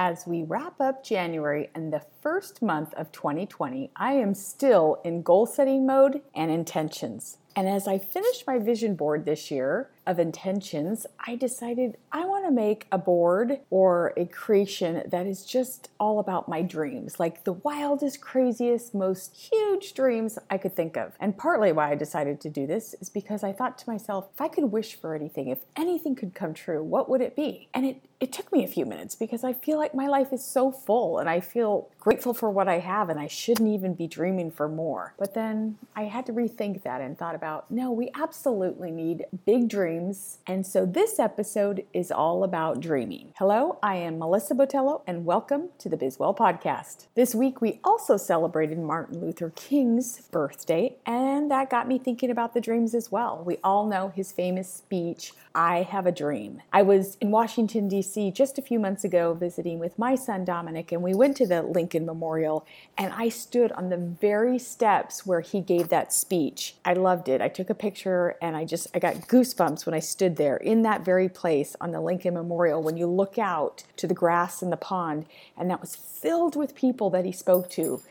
As we wrap up January and the first month of 2020, I am still in goal setting mode and intentions. And as I finished my vision board this year of intentions, I decided I want to make a board or a creation that is just all about my dreams, like the wildest, craziest, most huge dreams I could think of. And partly why I decided to do this is because I thought to myself, if I could wish for anything, if anything could come true, what would it be? And it it took me a few minutes because I feel like my life is so full and I feel grateful for what I have and I shouldn't even be dreaming for more. But then I had to rethink that and thought about no, we absolutely need big dreams. And so this episode is all about dreaming. Hello, I am Melissa Botello and welcome to the Bizwell Podcast. This week we also celebrated Martin Luther King's birthday and that got me thinking about the dreams as well. We all know his famous speech I have a dream. I was in Washington, D.C. just a few months ago visiting with my son Dominic, and we went to the Lincoln Memorial, and I stood on the very steps where he gave that speech. I loved it. I took a picture, and I just, I got goosebumps when I stood there in that very place on the Lincoln Memorial when you look out to the grass and the pond, and that was filled with people that he spoke to.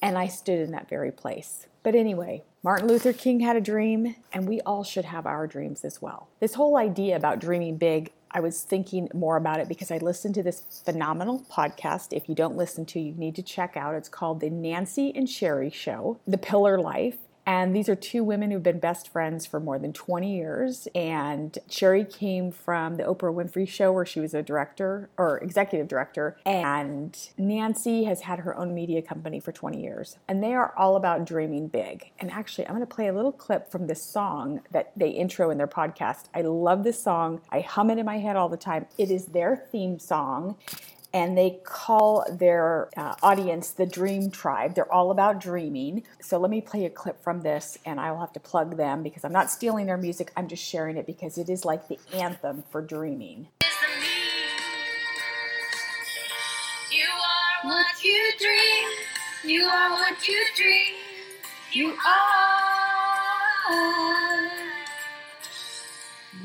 And I stood in that very place. But anyway, Martin Luther King had a dream, and we all should have our dreams as well. This whole idea about dreaming big, I was thinking more about it because I listened to this phenomenal podcast. If you don't listen to, you need to check out. It's called The Nancy and Sherry Show, The Pillar Life. And these are two women who've been best friends for more than 20 years. And Sherry came from the Oprah Winfrey Show, where she was a director or executive director. And Nancy has had her own media company for 20 years. And they are all about dreaming big. And actually, I'm going to play a little clip from this song that they intro in their podcast. I love this song. I hum it in my head all the time. It is their theme song and they call their uh, audience the Dream Tribe. They're all about dreaming. So let me play a clip from this, and I will have to plug them because I'm not stealing their music. I'm just sharing it because it is like the anthem for dreaming. You are what you dream. You are what you dream. You are.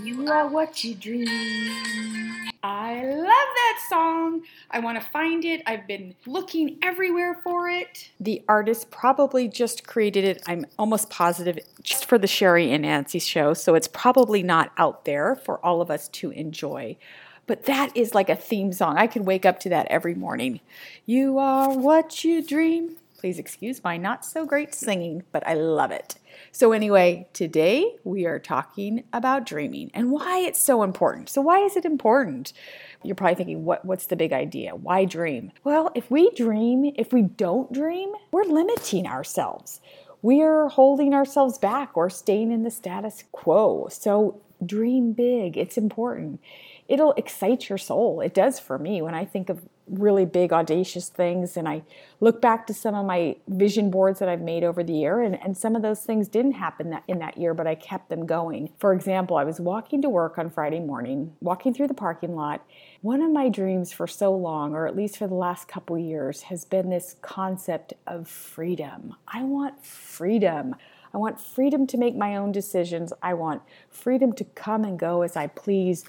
You are what you dream. I love that song. I want to find it. I've been looking everywhere for it. The artist probably just created it, I'm almost positive, just for the Sherry and Nancy show. So it's probably not out there for all of us to enjoy. But that is like a theme song. I can wake up to that every morning. You are what you dream. Please excuse my not so great singing, but I love it. So, anyway, today we are talking about dreaming and why it's so important. So, why is it important? You're probably thinking, what, what's the big idea? Why dream? Well, if we dream, if we don't dream, we're limiting ourselves. We're holding ourselves back or staying in the status quo. So, dream big. It's important. It'll excite your soul. It does for me when I think of really big, audacious things. And I look back to some of my vision boards that I've made over the year, and, and some of those things didn't happen that, in that year, but I kept them going. For example, I was walking to work on Friday morning, walking through the parking lot. One of my dreams for so long, or at least for the last couple years, has been this concept of freedom. I want freedom. I want freedom to make my own decisions. I want freedom to come and go as I please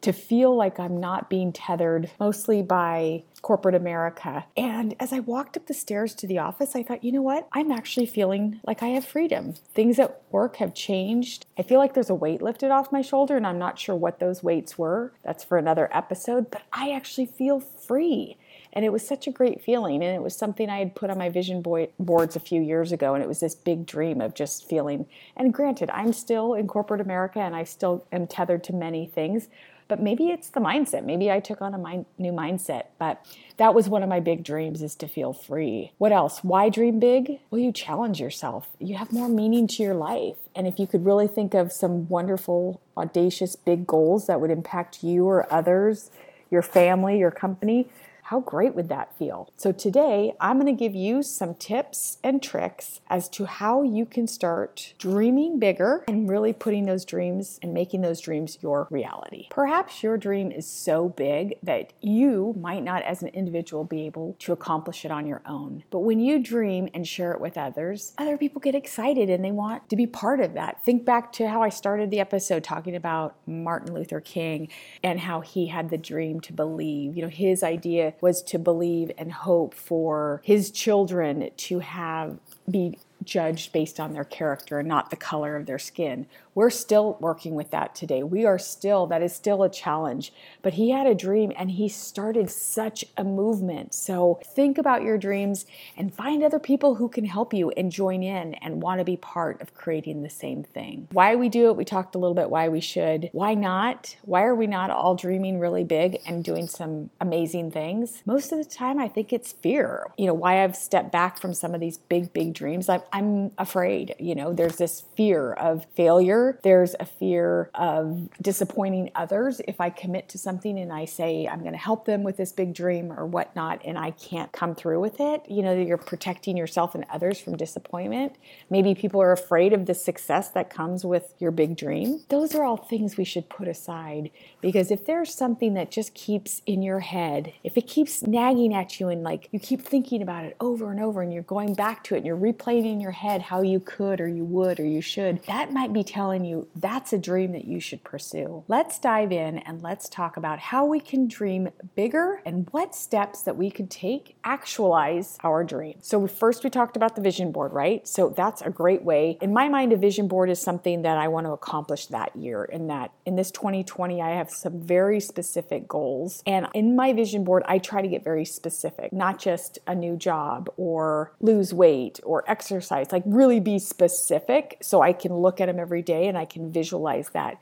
to feel like I'm not being tethered mostly by corporate America. And as I walked up the stairs to the office, I thought, you know what? I'm actually feeling like I have freedom. Things at work have changed. I feel like there's a weight lifted off my shoulder, and I'm not sure what those weights were. That's for another episode, but I actually feel free. And it was such a great feeling. And it was something I had put on my vision boards a few years ago. And it was this big dream of just feeling. And granted, I'm still in corporate America and I still am tethered to many things but maybe it's the mindset. Maybe I took on a mind, new mindset, but that was one of my big dreams is to feel free. What else? Why dream big? Well, you challenge yourself. You have more meaning to your life. And if you could really think of some wonderful, audacious, big goals that would impact you or others, your family, your company, how great would that feel? So, today I'm going to give you some tips and tricks as to how you can start dreaming bigger and really putting those dreams and making those dreams your reality. Perhaps your dream is so big that you might not, as an individual, be able to accomplish it on your own. But when you dream and share it with others, other people get excited and they want to be part of that. Think back to how I started the episode talking about Martin Luther King and how he had the dream to believe. You know, his idea was to believe and hope for his children to have be judged based on their character and not the color of their skin. We're still working with that today. We are still, that is still a challenge. But he had a dream and he started such a movement. So think about your dreams and find other people who can help you and join in and want to be part of creating the same thing. Why we do it, we talked a little bit why we should. Why not? Why are we not all dreaming really big and doing some amazing things? Most of the time, I think it's fear. You know, why I've stepped back from some of these big, big dreams. I'm, I'm afraid, you know, there's this fear of failure there's a fear of disappointing others if I commit to something and I say I'm going to help them with this big dream or whatnot and I can't come through with it. You know, you're protecting yourself and others from disappointment. Maybe people are afraid of the success that comes with your big dream. Those are all things we should put aside because if there's something that just keeps in your head, if it keeps nagging at you and like you keep thinking about it over and over and you're going back to it and you're replaying in your head how you could or you would or you should, that might be telling you that's a dream that you should pursue. Let's dive in and let's talk about how we can dream bigger and what steps that we could take actualize our dream. So first we talked about the vision board, right? So that's a great way. In my mind a vision board is something that I want to accomplish that year in that in this 2020 I have some very specific goals and in my vision board I try to get very specific, not just a new job or lose weight or exercise, like really be specific so I can look at them every day and I can visualize that.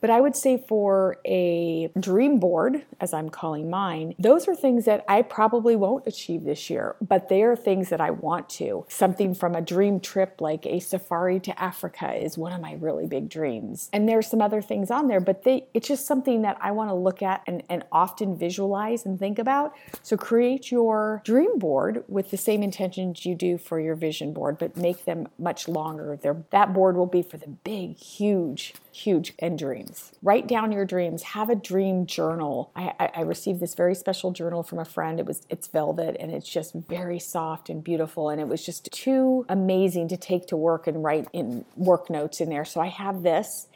But I would say for a dream board, as I'm calling mine, those are things that I probably won't achieve this year, but they are things that I want to. Something from a dream trip like a safari to Africa is one of my really big dreams. And there's some other things on there, but they it's just something that I want to look at and, and often visualize and think about. So create your dream board with the same intentions you do for your vision board, but make them much longer. They're, that board will be for the big, huge, huge dreams dreams. Write down your dreams. Have a dream journal. I, I, I, received this very special journal from a friend. It was it's velvet and it's just very soft and beautiful. And it was just too amazing to take to work and write in work notes in there. So I have this.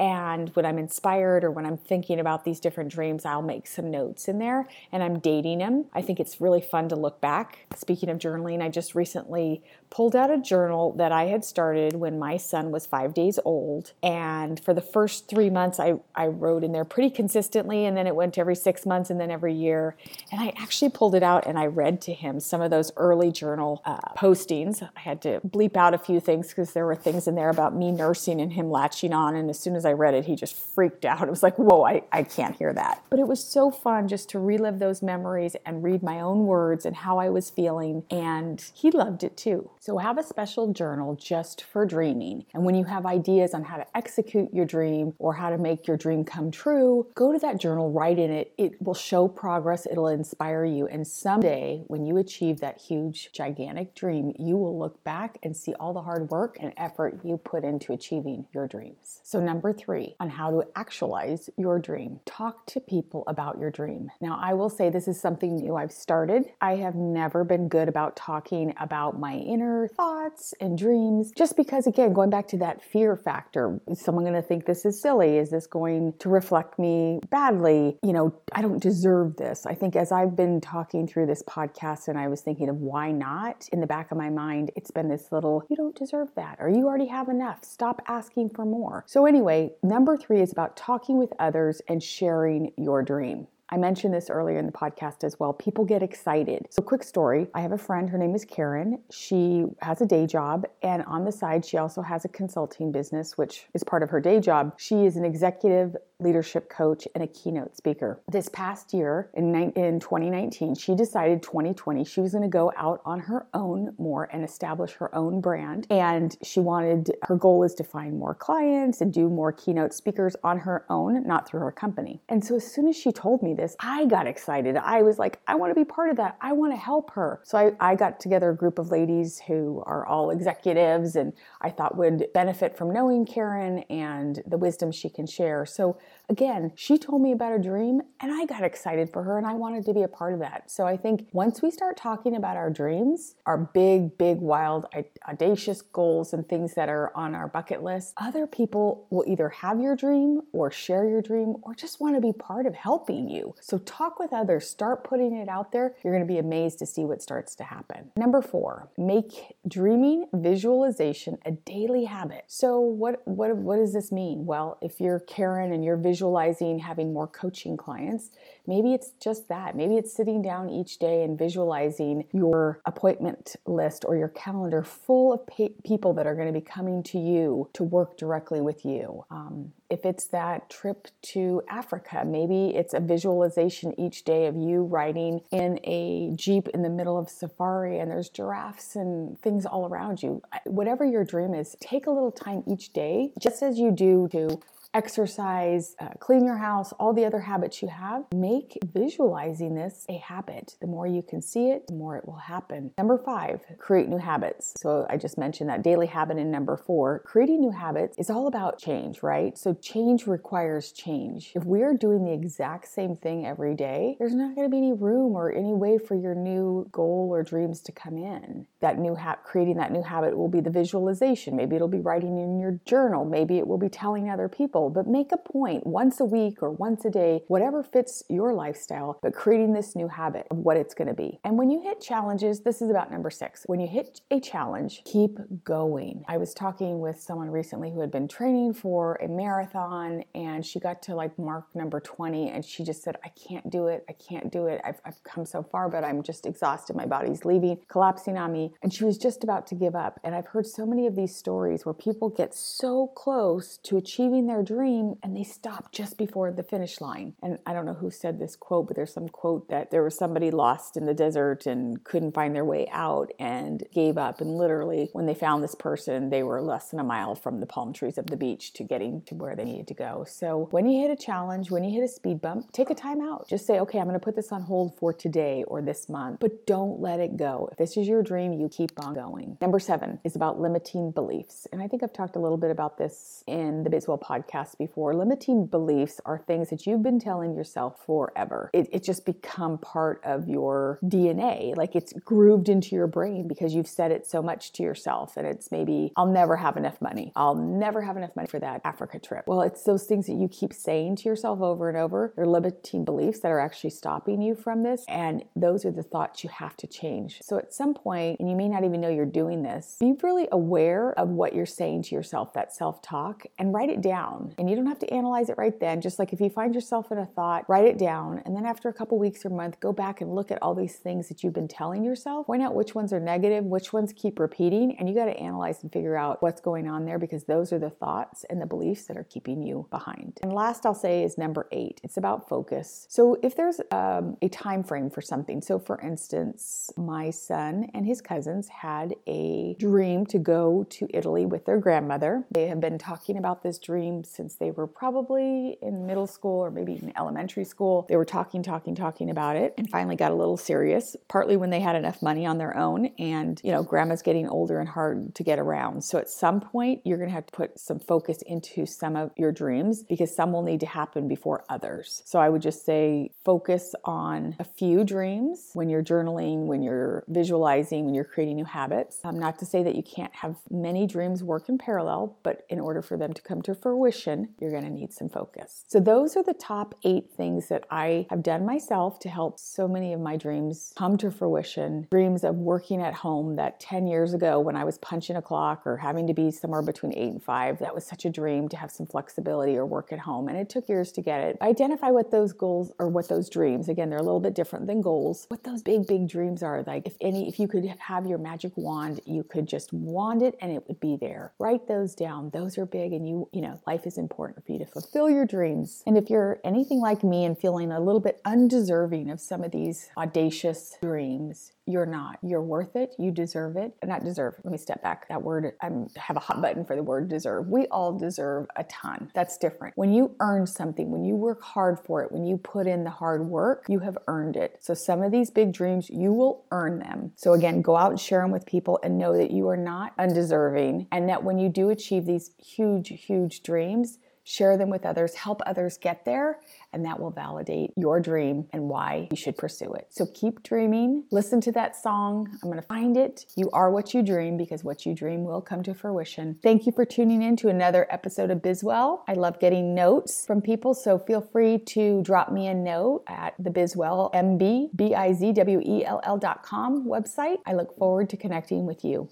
And when I'm inspired or when I'm thinking about these different dreams, I'll make some notes in there and I'm dating them. I think it's really fun to look back. Speaking of journaling, I just recently pulled out a journal that I had started when my son was five days old. And for the first three months, I, I wrote in there pretty consistently. And then it went every six months and then every year. And I actually pulled it out and I read to him some of those early journal uh, postings. I had to bleep out a few things because there were things in there about me nursing and him latching on. And as soon as read it, he just freaked out. It was like, whoa, I, I can't hear that. But it was so fun just to relive those memories and read my own words and how I was feeling. And he loved it too. So have a special journal just for dreaming. And when you have ideas on how to execute your dream or how to make your dream come true, go to that journal, write in it. It will show progress, it'll inspire you. And someday, when you achieve that huge, gigantic dream, you will look back and see all the hard work and effort you put into achieving your dreams. So, number three, on how to actualize your dream, talk to people about your dream. Now, I will say this is something new I've started. I have never been good about talking about my inner thoughts and dreams. Just because, again, going back to that fear factor, is someone going to think this is silly? Is this going to reflect me badly? You know, I don't deserve this. I think as I've been talking through this podcast and I was thinking of why not, in the back of my mind, it's been this little, you don't deserve that, or you already have enough. Stop asking for more. So, anyway, number three is about talking with others and sharing your dream. I mentioned this earlier in the podcast as well. People get excited. So, quick story I have a friend, her name is Karen. She has a day job, and on the side, she also has a consulting business, which is part of her day job. She is an executive leadership coach and a keynote speaker. This past year, in, in 2019, she decided 2020 she was going to go out on her own more and establish her own brand. And she wanted, her goal is to find more clients and do more keynote speakers on her own, not through her company. And so, as soon as she told me this, I got excited. I was like, I want to be part of that. I want to help her. So I, I got together a group of ladies who are all executives and I thought would benefit from knowing Karen and the wisdom she can share. So again, she told me about a dream and I got excited for her and I wanted to be a part of that. So I think once we start talking about our dreams, our big, big, wild, audacious goals and things that are on our bucket list, other people will either have your dream or share your dream or just want to be part of helping you. So talk with others, start putting it out there. You're going to be amazed to see what starts to happen. Number 4, make dreaming visualization a daily habit. So what what what does this mean? Well, if you're Karen and you're visualizing having more coaching clients, maybe it's just that. Maybe it's sitting down each day and visualizing your appointment list or your calendar full of pa- people that are going to be coming to you to work directly with you. Um, if it's that trip to Africa, maybe it's a visualization each day of you riding in a Jeep in the middle of safari and there's giraffes and things all around you. Whatever your dream is, take a little time each day, just as you do to exercise, uh, clean your house, all the other habits you have, make visualizing this a habit. The more you can see it, the more it will happen. Number five, create new habits. So I just mentioned that daily habit in number four. Creating new habits is all about change, right? So change requires change. If we are doing the exact same thing every day, there's not going to be any room or any way for your new goal or dreams to come in. That new habit, creating that new habit will be the visualization. Maybe it'll be writing in your journal. Maybe it will be telling other people but make a point once a week or once a day, whatever fits your lifestyle, but creating this new habit of what it's going to be. And when you hit challenges, this is about number six. When you hit a challenge, keep going. I was talking with someone recently who had been training for a marathon and she got to like mark number 20 and she just said, I can't do it. I can't do it. I've, I've come so far, but I'm just exhausted. My body's leaving, collapsing on me. And she was just about to give up. And I've heard so many of these stories where people get so close to achieving their dream and they stop just before the finish line. And I don't know who said this quote, but there's some quote that there was somebody lost in the desert and couldn't find their way out and gave up. And literally, when they found this person, they were less than a mile from the palm trees of the beach to getting to where they needed to go. So when you hit a challenge, when you hit a speed bump, take a time out. Just say, okay, I'm going to put this on hold for today or this month, but don't let it go. If this is your dream, you keep on going. Number seven is about limiting beliefs. And I think I've talked a little bit about this in the Bizwell podcast before, limiting beliefs are things that you've been telling yourself forever. It, it just become part of your DNA. Like it's grooved into your brain because you've said it so much to yourself. And it's maybe, I'll never have enough money. I'll never have enough money for that Africa trip. Well, it's those things that you keep saying to yourself over and over. They're limiting beliefs that are actually stopping you from this. And those are the thoughts you have to change. So at some point, and you may not even know you're doing this, be really aware of what you're saying to yourself, that self talk, and write it down. And you don't have to analyze it right then. Just like if you find yourself in a thought, write it down. And then after a couple weeks or month, go back and look at all these things that you've been telling yourself. Point out which ones are negative, which ones keep repeating. And you got to analyze and figure out what's going on there because those are the thoughts and the beliefs that are keeping you behind. And last I'll say is number eight. It's about focus. So if there's um, a time frame for something, so for instance, my son and his cousins had a dream to go to Italy with their grandmother. They have been talking about this dream since they were probably in middle school or maybe in elementary school. They were talking, talking, talking about it and finally got a little serious, partly when they had enough money on their own. And, you know, grandma's getting older and hard to get around. So at some point, you're going to have to put some focus into some of your dreams because some will need to happen before others. So I would just say focus on a few dreams when you're journaling, when you're visualizing, when you're creating new habits. Um, not to say that you can't have many dreams work in parallel, but in order for them to come to fruition, you're going to need some focus. So, those are the top eight things that I have done myself to help so many of my dreams come to fruition. Dreams of working at home that 10 years ago, when I was punching a clock or having to be somewhere between eight and five, that was such a dream to have some flexibility or work at home. And it took years to get it. Identify what those goals or what those dreams, again, they're a little bit different than goals, what those big, big dreams are. Like, if any, if you could have your magic wand, you could just wand it and it would be there. Write those down. Those are big, and you, you know, life is important for you to fulfill your dreams. And if you're anything like me and feeling a little bit undeserving of some of these audacious dreams, you're not. You're worth it. You deserve it. Not deserve. Let me step back. That word, I have a hot button for the word deserve. We all deserve a ton. That's different. When you earn something, when you work hard for it, when you put in the hard work, you have earned it. So some of these big dreams, you will earn them. So again, go out and share them with people and know that you are not undeserving and that when you do achieve these huge, huge dreams, share them with others, help others get there, and that will validate your dream and why you should pursue it. So keep dreaming. Listen to that song. I'm going to find it. You are what you dream because what you dream will come to fruition. Thank you for tuning in to another episode of Bizwell. I love getting notes from people, so feel free to drop me a note at the Bizwell MB, B I Z W E L L.com website. I look forward to connecting with you.